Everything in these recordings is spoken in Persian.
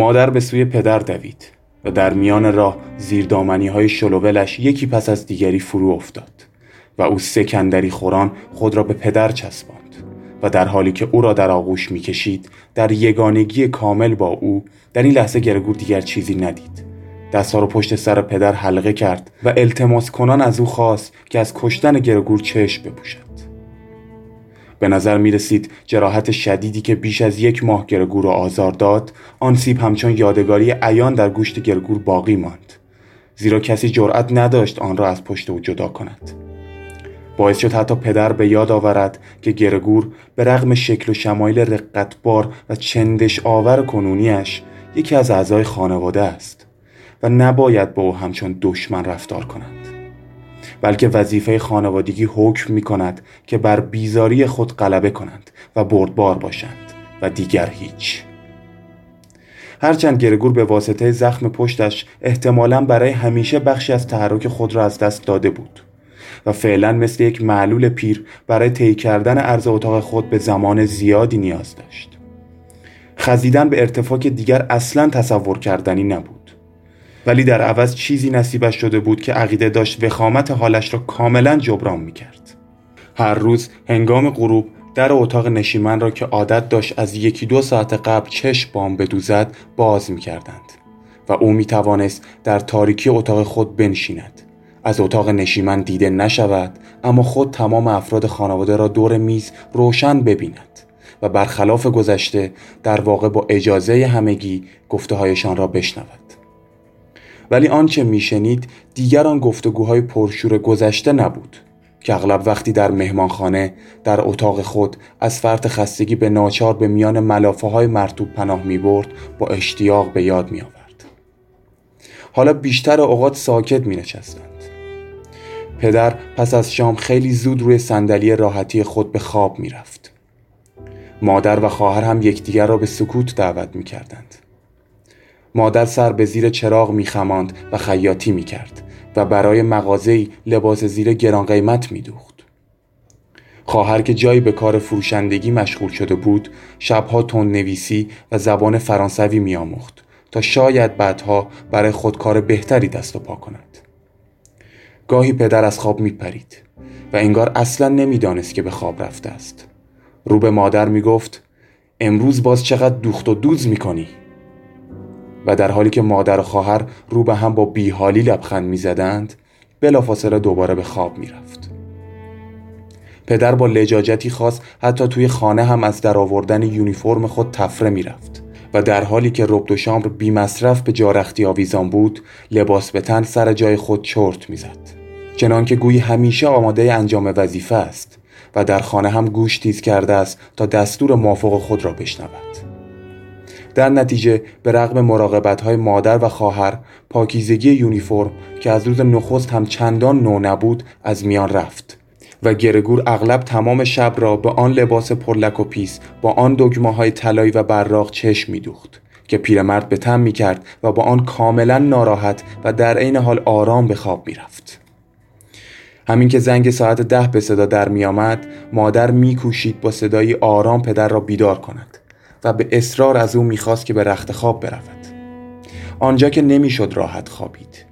مادر به سوی پدر دوید و در میان راه زیردامنی های شلوولش یکی پس از دیگری فرو افتاد و او سکندری خوران خود را به پدر چسباند و در حالی که او را در آغوش می‌کشید در یگانگی کامل با او در این لحظه گرگور دیگر چیزی ندید. دستها را پشت سر پدر حلقه کرد و التماس کنان از او خواست که از کشتن گرگور چشم بپوشد. به نظر می رسید جراحت شدیدی که بیش از یک ماه گرگور را آزار داد آن سیب همچون یادگاری عیان در گوشت گرگور باقی ماند. زیرا کسی جرأت نداشت آن را از پشت او جدا کند. باعث شد حتی پدر به یاد آورد که گرگور به رغم شکل و شمایل رقتبار و چندش آور کنونیش یکی از اعضای خانواده است و نباید با او همچون دشمن رفتار کنند بلکه وظیفه خانوادگی حکم می کند که بر بیزاری خود غلبه کنند و بردبار باشند و دیگر هیچ. هرچند گرگور به واسطه زخم پشتش احتمالا برای همیشه بخشی از تحرک خود را از دست داده بود و فعلا مثل یک معلول پیر برای طی کردن عرض اتاق خود به زمان زیادی نیاز داشت. خزیدن به ارتفاع دیگر اصلا تصور کردنی نبود. ولی در عوض چیزی نصیبش شده بود که عقیده داشت وخامت حالش را کاملا جبران می‌کرد. هر روز هنگام غروب در اتاق نشیمن را که عادت داشت از یکی دو ساعت قبل چشم بام بدوزد باز می‌کردند و او می توانست در تاریکی اتاق خود بنشیند. از اتاق نشیمن دیده نشود اما خود تمام افراد خانواده را دور میز روشن ببیند و برخلاف گذشته در واقع با اجازه همگی گفته هایشان را بشنود. ولی آنچه میشنید دیگر آن گفتگوهای پرشور گذشته نبود که اغلب وقتی در مهمانخانه در اتاق خود از فرط خستگی به ناچار به میان ملافه های مرتوب پناه می برد با اشتیاق به یاد می آورد. حالا بیشتر اوقات ساکت می نشستند. پدر پس از شام خیلی زود روی صندلی راحتی خود به خواب می رفت. مادر و خواهر هم یکدیگر را به سکوت دعوت می کردند. مادر سر به زیر چراغ می خماند و خیاطی می کرد و برای مغازه‌ای لباس زیر گران قیمت می دوخت. خواهر که جایی به کار فروشندگی مشغول شده بود شبها تون نویسی و زبان فرانسوی می آموخت تا شاید بعدها برای خود کار بهتری دست و پا کند. گاهی پدر از خواب می پرید و انگار اصلا نمی‌دانست که به خواب رفته است. رو به مادر می گفت امروز باز چقدر دوخت و دوز می کنی؟ و در حالی که مادر و خواهر رو به هم با بیحالی لبخند می‌زدند بلافاصله دوباره به خواب می‌رفت. پدر با لجاجتی خاص حتی توی خانه هم از درآوردن یونیفرم خود تفره می‌رفت و در حالی که ربد و شامر بی مصرف به جارختی آویزان بود لباس به تن سر جای خود چرت می‌زد. چنان که گویی همیشه آماده انجام وظیفه است و در خانه هم گوش تیز کرده است تا دستور موافق خود را بشنود. در نتیجه به رغم مراقبت های مادر و خواهر پاکیزگی یونیفرم که از روز نخست هم چندان نو نبود از میان رفت و گرگور اغلب تمام شب را به آن لباس پرلک و پیس با آن دگمه های طلایی و براق چشم میدوخت که پیرمرد به تم می کرد و با آن کاملا ناراحت و در عین حال آرام به خواب می رفت. همین که زنگ ساعت ده به صدا در می آمد مادر می کوشید با صدایی آرام پدر را بیدار کند و به اصرار از او می‌خواست که به رخت خواب برود. آنجا که نمی‌شد راحت خوابید.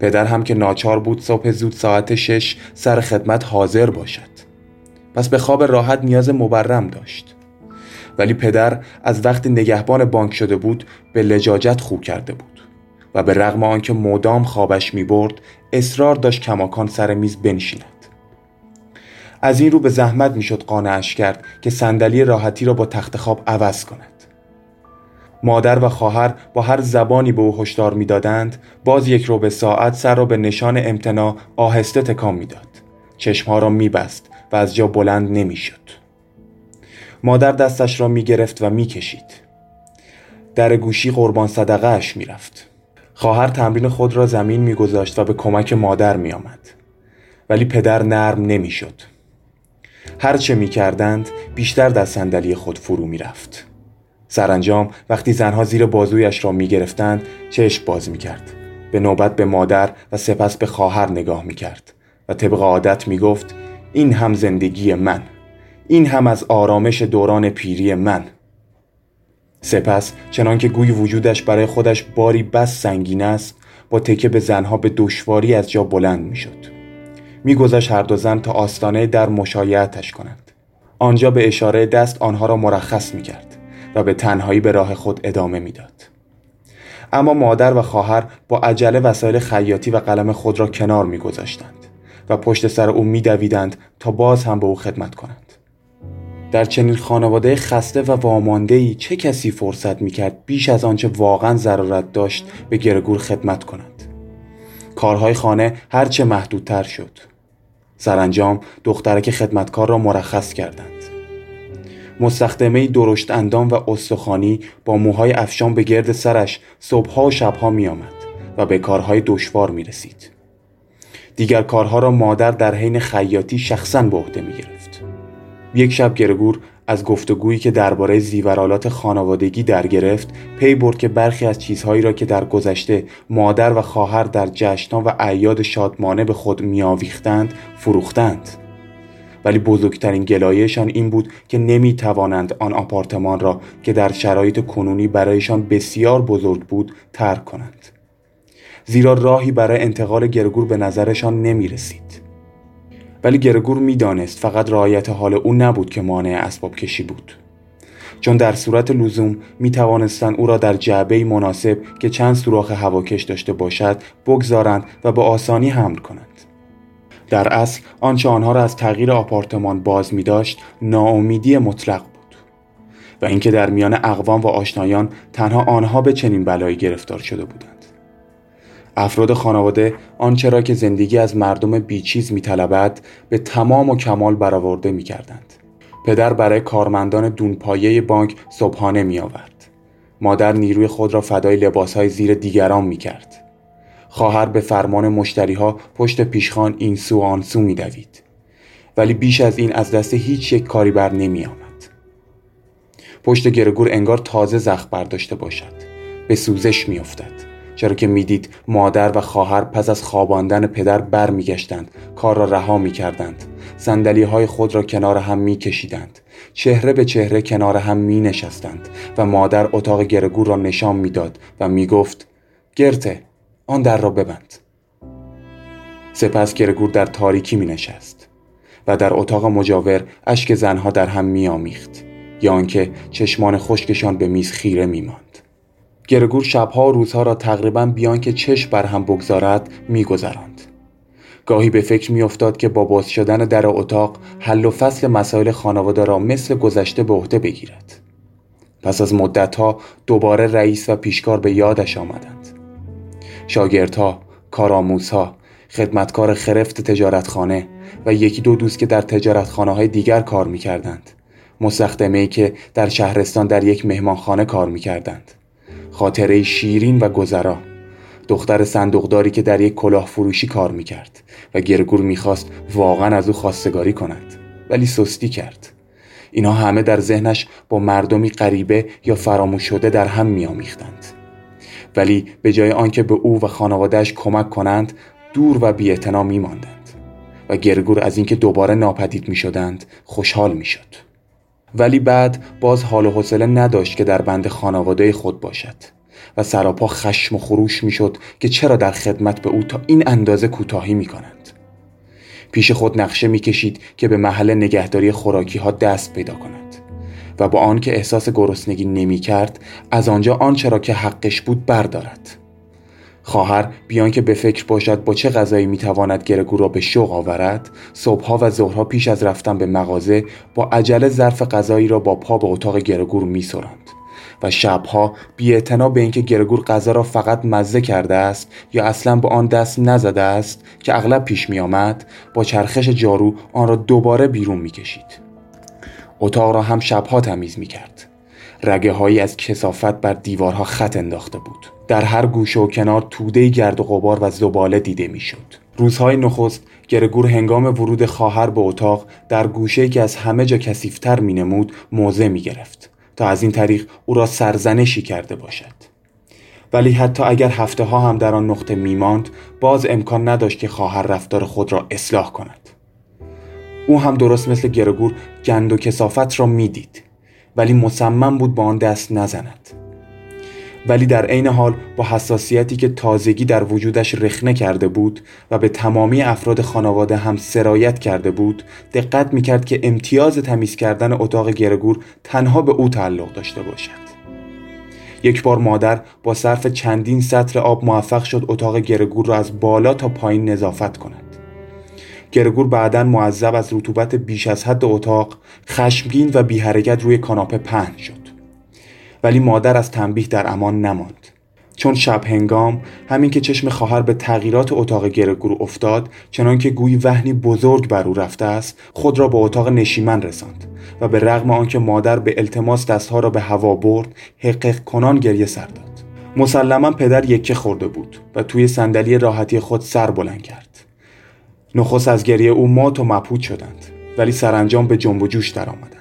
پدر هم که ناچار بود صبح زود ساعت شش سر خدمت حاضر باشد. پس به خواب راحت نیاز مبرم داشت. ولی پدر از وقتی نگهبان بانک شده بود به لجاجت خوب کرده بود و به رغم آنکه مدام خوابش می برد اصرار داشت کماکان سر میز بنشیند. از این رو به زحمت می‌شد قانعش کرد که صندلی راحتی را با تخت خواب عوض کند. مادر و خواهر با هر زبانی به او هشدار می‌دادند باز یک رو به ساعت سر را به نشان امتناع آهسته تکان می‌داد. چشمها را میبست و از جا بلند نمی‌شد. مادر دستش را می‌گرفت و می‌کشید. در گوشی قربان صدقه اش می‌رفت. خواهر تمرین خود را زمین میگذاشت و به کمک مادر میآمد. ولی پدر نرم نمی‌شد. هر چه می کردند بیشتر در صندلی خود فرو می رفت. سرانجام وقتی زنها زیر بازویش را می گرفتند چشم باز می کرد. به نوبت به مادر و سپس به خواهر نگاه می کرد و طبق عادت می گفت این هم زندگی من این هم از آرامش دوران پیری من سپس چنان که گوی وجودش برای خودش باری بس سنگین است با تکه به زنها به دشواری از جا بلند می‌شد میگذاشت هر دو زن تا آستانه در مشایعتش کنند. آنجا به اشاره دست آنها را مرخص می‌کرد و به تنهایی به راه خود ادامه می‌داد. اما مادر و خواهر با عجله وسایل خیاطی و قلم خود را کنار میگذاشتند و پشت سر او میدویدند تا باز هم به او خدمت کنند. در چنین خانواده خسته و وامانده چه کسی فرصت می‌کرد بیش از آنچه واقعا ضرورت داشت به گرگور خدمت کند؟ کارهای خانه هرچه محدودتر شد. سرانجام دخترک خدمتکار را مرخص کردند مستخدمه درشت اندام و استخوانی با موهای افشان به گرد سرش صبحها و شبها می آمد و به کارهای دشوار می رسید. دیگر کارها را مادر در حین خیاطی شخصا به عهده می گرفت. یک شب گرگور از گفتگویی که درباره زیورالات خانوادگی در گرفت پی برد که برخی از چیزهایی را که در گذشته مادر و خواهر در جشنها و اعیاد شادمانه به خود میآویختند فروختند. ولی بزرگترین گلایهشان این بود که نمی توانند آن آپارتمان را که در شرایط کنونی برایشان بسیار بزرگ بود ترک کنند. زیرا راهی برای انتقال گرگور به نظرشان نمی رسید ولی گرگور می‌دانست فقط رعایت حال او نبود که مانع اسباب کشی بود. چون در صورت لزوم می توانستند او را در جعبه مناسب که چند سوراخ هواکش داشته باشد بگذارند و به آسانی حمل کنند. در اصل آنچه آنها را از تغییر آپارتمان باز می داشت ناامیدی مطلق بود. و اینکه در میان اقوام و آشنایان تنها آنها به چنین بلایی گرفتار شده بودند. افراد خانواده آنچه را که زندگی از مردم بیچیز میطلبد به تمام و کمال برآورده می‌کردند پدر برای کارمندان دونپایه بانک صبحانه می آورد. مادر نیروی خود را فدای لباسهای زیر دیگران می کرد. خواهر به فرمان مشتری ها پشت پیشخان این سو آن سو می دوید. ولی بیش از این از دست هیچ یک کاری بر نمی آمد. پشت گرگور انگار تازه زخم برداشته باشد. به سوزش می افتد. چرا که می‌دید مادر و خواهر پس از خواباندن پدر بر گشتند کار را رها می کردند سندلی های خود را کنار هم می کشیدند چهره به چهره کنار هم می نشستند و مادر اتاق گرگور را نشان می‌داد و می گفت گرته آن در را ببند. سپس گرگور در تاریکی می نشست و در اتاق مجاور اشک زنها در هم می آمیخت یا آنکه چشمان خشکشان به میز خیره می ماند. گرگور شبها و روزها را تقریبا بیان که چشم بر هم بگذارد میگذراند. گاهی به فکر میافتاد که با باز شدن در اتاق حل و فصل مسائل خانواده را مثل گذشته به عهده بگیرد. پس از مدتها دوباره رئیس و پیشکار به یادش آمدند. شاگردها کارآموزها خدمتکار خرفت تجارتخانه و یکی دو دوست که در تجارتخانه های دیگر کار می‌کردند مستخدمه که در شهرستان در یک مهمانخانه کار می‌کردند. خاطره شیرین و گذرا. دختر صندوقداری که در یک کلاه فروشی کار می‌کرد و گرگور می‌خواست واقعا از او خواستگاری کند ولی سستی کرد. اینها همه در ذهنش با مردمی غریبه یا فراموش شده در هم میآمیختند. ولی به جای آنکه به او و خانوادهش کمک کنند دور و بیاعتنا میماندند و گرگور از اینکه دوباره ناپدید می‌شدند خوشحال می‌شد. ولی بعد باز حال و حوصله نداشت که در بند خانواده خود باشد و سراپا خشم و خروش می‌شد که چرا در خدمت به او تا این اندازه کوتاهی می کنند. پیش خود نقشه می‌کشید که به محل نگهداری خوراکی ها دست پیدا کند و با آن که احساس گرسنگی نمی کرد از آنجا آنچه را که حقش بود بردارد خواهر بیان که به فکر باشد با چه غذایی می‌تواند گرگو را به شوق آورد صبحها و ظهرها پیش از رفتن به مغازه با عجله ظرف غذایی را با پا به اتاق گرگور میسرند و شبها بی به اینکه گرگور غذا را فقط مزه کرده است یا اصلا به آن دست نزده است که اغلب پیش می آمد با چرخش جارو آن را دوباره بیرون می کشید. اتاق را هم شبها تمیز می کرد. رگه هایی از کسافت بر دیوارها خط انداخته بود. در هر گوشه و کنار توده گرد و غبار و زباله دیده می‌شد. روزهای نخست گرگور هنگام ورود خواهر به اتاق در گوشه که از همه جا کسیفتر می نمود موضع می گرفت تا از این طریق او را سرزنشی کرده باشد. ولی حتی اگر هفته ها هم در آن نقطه میماند باز امکان نداشت که خواهر رفتار خود را اصلاح کند او هم درست مثل گرگور گند و کسافت را می‌دید ولی مصمم بود با آن دست نزند ولی در عین حال با حساسیتی که تازگی در وجودش رخنه کرده بود و به تمامی افراد خانواده هم سرایت کرده بود دقت می‌کرد که امتیاز تمیز کردن اتاق گرگور تنها به او تعلق داشته باشد. یک بار مادر با صرف چندین سطر آب موفق شد اتاق گرگور را از بالا تا پایین نظافت کند. گرگور بعدا معذب از رطوبت بیش از حد اتاق خشمگین و بی حرکت روی کاناپه پهن شد. ولی مادر از تنبیه در امان نماند. چون شب هنگام همین که چشم خواهر به تغییرات اتاق گرگور افتاد چنان که گویی وحنی بزرگ بر او رفته است خود را به اتاق نشیمن رساند و به رغم آنکه مادر به التماس دستها را به هوا برد حقق کنان گریه سر داد. مسلما پدر یکه خورده بود و توی صندلی راحتی خود سر بلند کرد. نخست از گریه او مات و مبهوت شدند ولی سرانجام به جنب و جوش درآمدند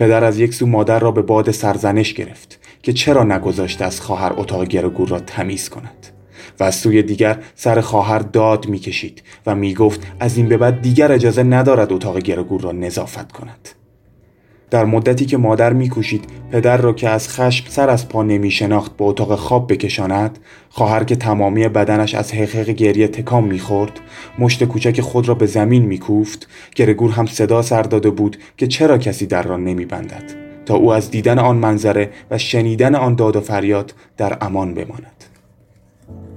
پدر از یک سو مادر را به باد سرزنش گرفت که چرا نگذاشته از خواهر اتاق گرگور را تمیز کند. و از سوی دیگر سر خواهر داد می‌کشید و می‌گفت از این به بعد دیگر اجازه ندارد اتاق گرگور را نظافت کند. در مدتی که مادر میکوشید پدر را که از خشم سر از پا نمی شناخت به اتاق خواب بکشاند خواهر که تمامی بدنش از حقیق گریه تکام می‌خورد مشت کوچک خود را به زمین میکوفت گرگور هم صدا سر داده بود که چرا کسی در را نمیبندد. تا او از دیدن آن منظره و شنیدن آن داد و فریاد در امان بماند.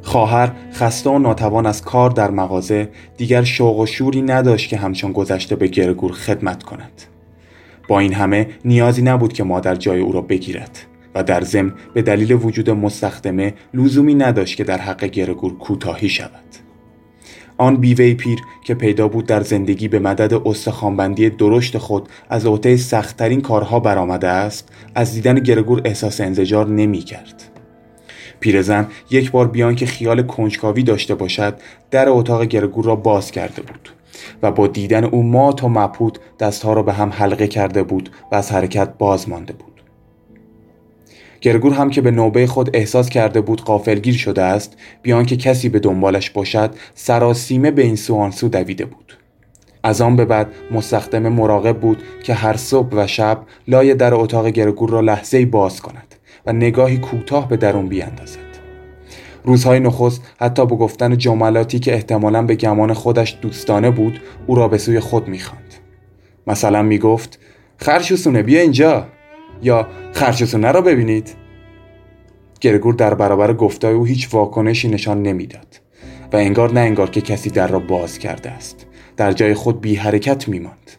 خواهر خسته و ناتوان از کار در مغازه دیگر شوق و شوری نداشت که همچون گذشته به گرگور خدمت کند. با این همه نیازی نبود که مادر جای او را بگیرد و در ضمن به دلیل وجود مستخدمه لزومی نداشت که در حق گرگور کوتاهی شود آن بیوه پیر که پیدا بود در زندگی به مدد استخوانبندی درشت خود از عهده سختترین کارها برآمده است از دیدن گرگور احساس انزجار نمی کرد. پیرزن یک بار بیان که خیال کنجکاوی داشته باشد در اتاق گرگور را باز کرده بود و با دیدن او مات و مپود دستها را به هم حلقه کرده بود و از حرکت باز مانده بود. گرگور هم که به نوبه خود احساس کرده بود قافلگیر شده است بیان که کسی به دنبالش باشد سراسیمه به این سو سو دویده بود. از آن به بعد مستخدم مراقب بود که هر صبح و شب لای در اتاق گرگور را لحظه باز کند و نگاهی کوتاه به درون بیاندازد. روزهای نخست حتی با گفتن جملاتی که احتمالا به گمان خودش دوستانه بود او را به سوی خود می‌خواند. مثلا می‌گفت خرشوسونه بیا اینجا. یا خرشوسونه را ببینید. گرگور در برابر گفتای او هیچ واکنشی نشان نمی‌داد و انگار نه انگار که کسی در را باز کرده است. در جای خود بی حرکت میماند.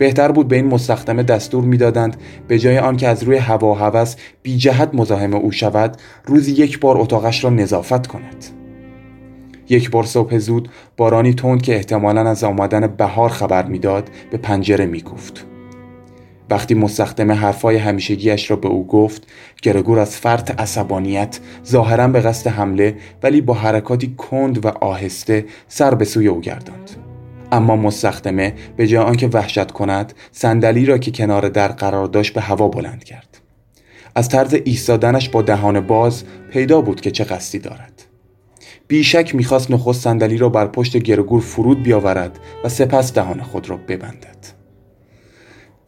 بهتر بود به این مستخدمه دستور می‌دادند. به جای آنکه از روی هوا و هوس بی جهت مزاحم او شود روزی یک بار اتاقش را نظافت کند. یک بار صبح زود بارانی تند که احتمالا از آمدن بهار خبر می‌داد به پنجره می‌گفت. وقتی مستخدم حرفای همیشگیش را به او گفت گرگور از فرط عصبانیت ظاهرا به قصد حمله ولی با حرکاتی کند و آهسته سر به سوی او گرداند. اما مستخدمه به جای آنکه وحشت کند صندلی را که کنار در قرار داشت به هوا بلند کرد. از طرز ایستادنش با دهان باز پیدا بود که چه قصدی دارد. بیشک می‌خواست نخست صندلی را بر پشت گرگور فرود بیاورد و سپس دهان خود را ببندد.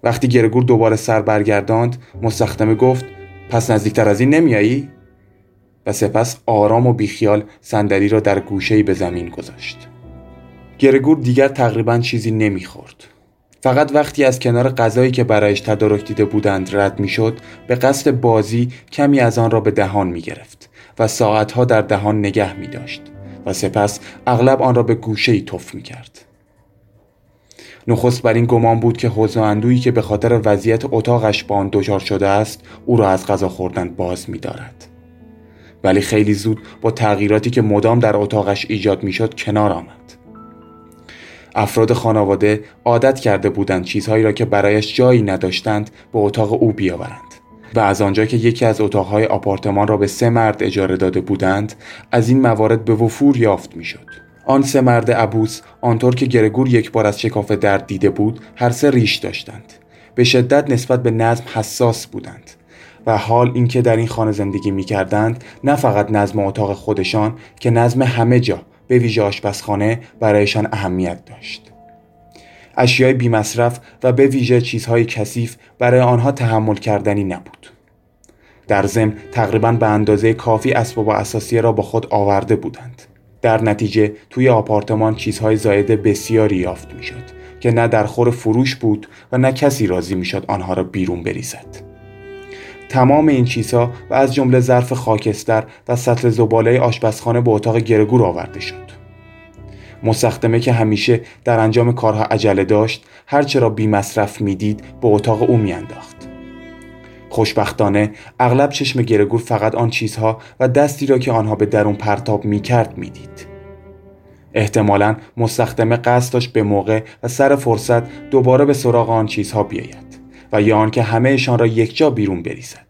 وقتی گرگور دوباره سر برگرداند مستخدمه گفت پس نزدیکتر از این نمیایی؟ و سپس آرام و بیخیال صندلی را در گوشه‌ای به زمین گذاشت. گرگور دیگر تقریبا چیزی نمی‌خورد فقط وقتی از کنار غذایی که برایش تدارک دیده بودند رد می‌شد به قصد بازی کمی از آن را به دهان می گرفت و ساعتها در دهان نگه می داشت و سپس اغلب آن را به گوشه ای تف می کرد. نخست بر این گمان بود که حوز اندویی که به خاطر وضعیت اتاقش با آن دچار شده است او را از غذا خوردن باز می دارد. ولی خیلی زود با تغییراتی که مدام در اتاقش ایجاد می‌شد کنار آمد. افراد خانواده عادت کرده بودند چیزهایی را که برایش جایی نداشتند به اتاق او بیاورند. و از آنجا که یکی از اتاقهای آپارتمان را به سه مرد اجاره داده بودند از این موارد به وفور یافت می‌شد. آن سه مرد عبوس آنطور که گرگور یک بار از شکاف درد دیده بود هر سه ریش داشتند. به شدت نسبت به نظم حساس بودند. و حال اینکه در این خانه زندگی می کردند نه فقط نظم اتاق خودشان که نظم همه جا به ویژه آشپزخانه برایشان اهمیت داشت. اشیای بیمصرف و به ویژه چیزهای کثیف برای آنها تحمل کردنی نبود. در ضمن تقریبا به اندازه کافی اسباب و اساسیه را با خود آورده بودند. در نتیجه توی آپارتمان چیزهای زایده بسیاری یافت می‌شد که نه در خور فروش بود و نه کسی راضی می‌شد آنها را بیرون بریزد. تمام این چیزها و از جمله ظرف خاکستر و سطل زباله آشپزخانه به اتاق گرگور آورده شد. مستخدمه که همیشه در انجام کارها عجله داشت هرچه را بی مصرف می‌دید به اتاق او میانداخت. خوشبختانه اغلب چشم گرگور فقط آن چیزها و دستی را که آنها به درون پرتاب می‌کرد می‌دید. احتمالا مستخدمه قصد داشت به موقع و سر فرصت دوباره به سراغ آن چیزها بیاید. و یا آنکه همهشان را یکجا بیرون بریزد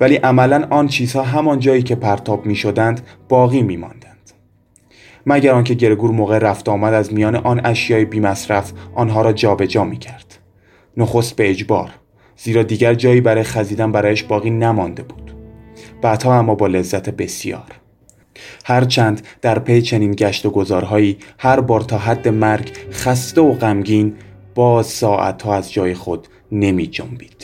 ولی عملا آن چیزها همان جایی که پرتاب می شدند باقی می ماندند. مگر آنکه گرگور موقع رفت آمد از میان آن اشیای بیمصرف آنها را جابجا جا می کرد. نخست به اجبار زیرا دیگر جایی برای خزیدن برایش باقی نمانده بود بعدها اما با لذت بسیار هرچند در پی چنین گشت و گذارهایی هر بار تا حد مرگ خسته و غمگین باز ساعتها از جای خود نمی جنبید.